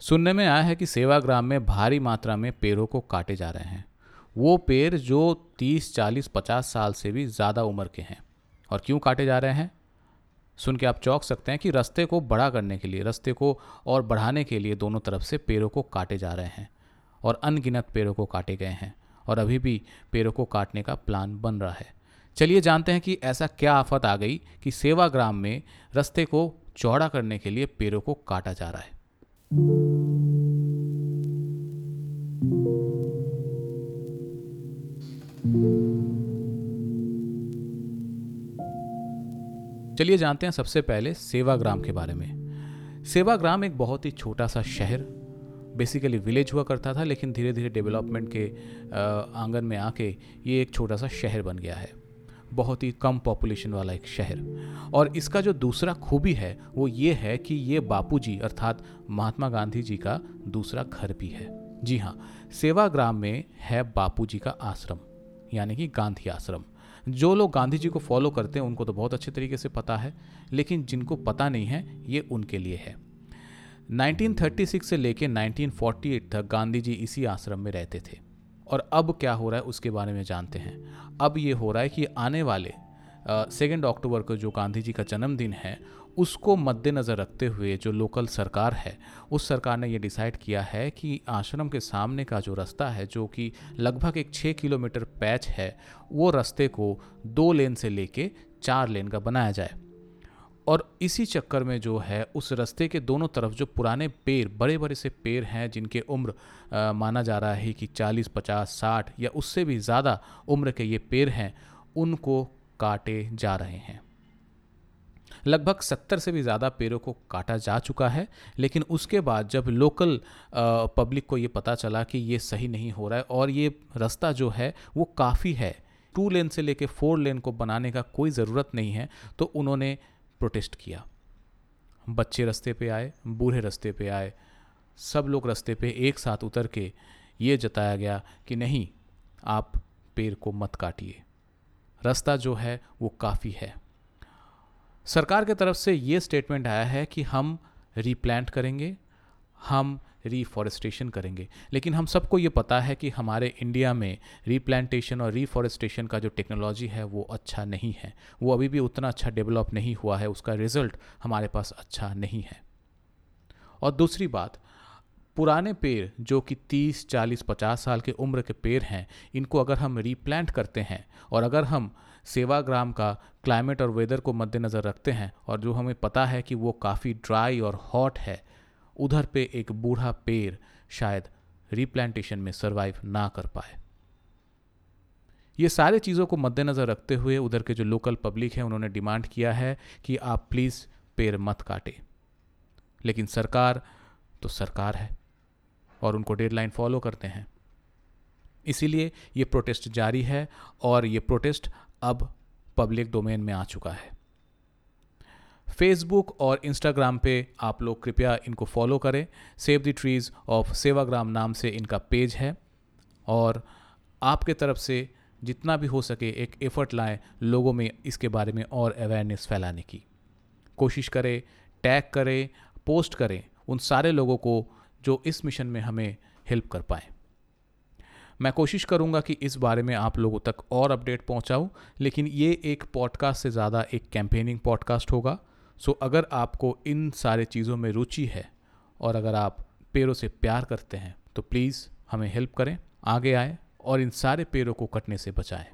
सुनने में आया है कि सेवाग्राम में भारी मात्रा में पेड़ों को काटे जा रहे हैं। वो पेड़ जो 30, 40, 50 साल से भी ज़्यादा उम्र के हैं। और क्यों काटे जा रहे हैं? सुन के आप चौंक सकते हैं कि रास्ते को बड़ा करने के लिए रास्ते को और बढ़ाने के लिए दोनों तरफ़ से पेड़ों को काटे जा रहे हैं और अनगिनत पेड़ों को काटे गए हैं और अभी भी पेड़ों को काटने का प्लान बन रहा है। चलिए जानते हैं कि ऐसा क्या आफत आ गई कि सेवाग्राम में रास्ते को चौड़ा करने के लिए पेड़ों को काटा जा रहा है। चलिए जानते हैं सबसे पहले सेवाग्राम के बारे में। सेवाग्राम एक बहुत ही छोटा सा शहर बेसिकली विलेज हुआ करता था, लेकिन धीरे धीरे डेवलपमेंट के आँगन में आके ये एक छोटा सा शहर बन गया है। बहुत ही कम पॉपुलेशन वाला एक शहर। और इसका जो दूसरा खूबी है, वो ये है कि ये बापूजी, अर्थात महात्मा गांधी जी का दूसरा घर भी है। जी हाँ सेवाग्राम में है बापूजी का आश्रम, यानी कि गांधी आश्रम। जो लोग गांधी जी को फॉलो करते हैं, उनको तो बहुत अच्छे तरीके से पता है, लेकिन जिनको पता नहीं है, ये उनके लिए है। 1936 से लेकर 1948 तक गांधी जी इसी आश्रम में रहते थे। और अब क्या हो रहा है उसके बारे में जानते हैं। अब ये हो रहा है कि आने वाले सेकेंड अक्टूबर को जो गांधी जी का जन्मदिन है, उसको मद्देनज़र रखते हुए जो लोकल सरकार है, उस सरकार ने ये डिसाइड किया है कि आश्रम के सामने का जो रास्ता है, जो कि लगभग एक छः किलोमीटर पैच है, वो रास्ते को दो लेन से लेके चार लेन का बनाया जाए। और इसी चक्कर में जो है उस रास्ते के दोनों तरफ़ जो पुराने पेड़ बड़े बड़े से पेड़ हैं जिनके उम्र आ, माना जा रहा है कि 40, 50, 60 या उससे भी ज़्यादा उम्र के ये पेड़ हैं उनको काटे जा रहे हैं। लगभग सत्तर से भी ज़्यादा पेड़ों को काटा जा चुका है लेकिन उसके बाद जब लोकल पब्लिक को ये पता चला कि ये सही नहीं हो रहा है और ये रास्ता जो है वो काफ़ी है। टू लेन से लेके फोर लेन को बनाने का कोई ज़रूरत नहीं है तो उन्होंने प्रोटेस्ट किया। बच्चे रास्ते पे आए, बूढ़े रास्ते पे आए, सब लोग रास्ते पे एक साथ उतर के ये जताया गया कि नहीं, आप पेड़ को मत काटिए। रास्ता जो है, वो काफ़ी है। सरकार के तरफ़ से ये स्टेटमेंट आया है कि हम रीप्लांट करेंगे, हम रीफॉरेस्टेशन करेंगे। लेकिन हम सबको ये पता है कि हमारे इंडिया में रीप्लांटेशन और रीफॉरेस्टेशन का जो टेक्नोलॉजी है वो अच्छा नहीं है। वो अभी भी उतना अच्छा डेवलप नहीं हुआ है उसका रिज़ल्ट हमारे पास अच्छा नहीं है। और दूसरी बात पुराने पेड़ जो कि 30, 40, 50 साल के उम्र के पेड़ हैं इनको अगर हम रीप्लांट करते हैं और अगर हम सेवाग्राम का क्लाइमेट और वेदर को मद्देनज़र रखते हैं और जो हमें पता है कि वो काफ़ी ड्राई और हॉट है उधर पे एक बूढ़ा पेड़ शायद रिप्लांटेशन में सरवाइव ना कर पाए। ये सारे चीज़ों को मद्देनज़र रखते हुए उधर के जो लोकल पब्लिक है, उन्होंने डिमांड किया है कि आप प्लीज़ पेड़ मत काटे। लेकिन सरकार तो सरकार है और उनको डेडलाइन फॉलो करते हैं। इसीलिए ये प्रोटेस्ट जारी है और ये प्रोटेस्ट अब पब्लिक डोमेन में आ चुका है। फेसबुक और इंस्टाग्राम पे आप लोग कृपया इनको फॉलो करें। Save the trees of Sevagram नाम से इनका पेज है। और आपके तरफ़ से जितना भी हो सके एक एफर्ट लाएँ लोगों में इसके बारे में और अवेयरनेस फैलाने की। कोशिश करें टैग करें पोस्ट करें उन सारे लोगों को जो इस मिशन में हमें हेल्प कर पाएँ। मैं कोशिश करूँगा कि इस बारे में आप लोगों तक और अपडेट पहुंचाऊं, लेकिन ये एक पॉडकास्ट से ज़्यादा एक कैंपेनिंग पॉडकास्ट होगा। सो अगर आपको इन सारे चीज़ों में रुचि है और अगर आप पेड़ों से प्यार करते हैं तो प्लीज़ हमें हेल्प करें, आगे आए और इन सारे पेड़ों को कटने से बचाएँ।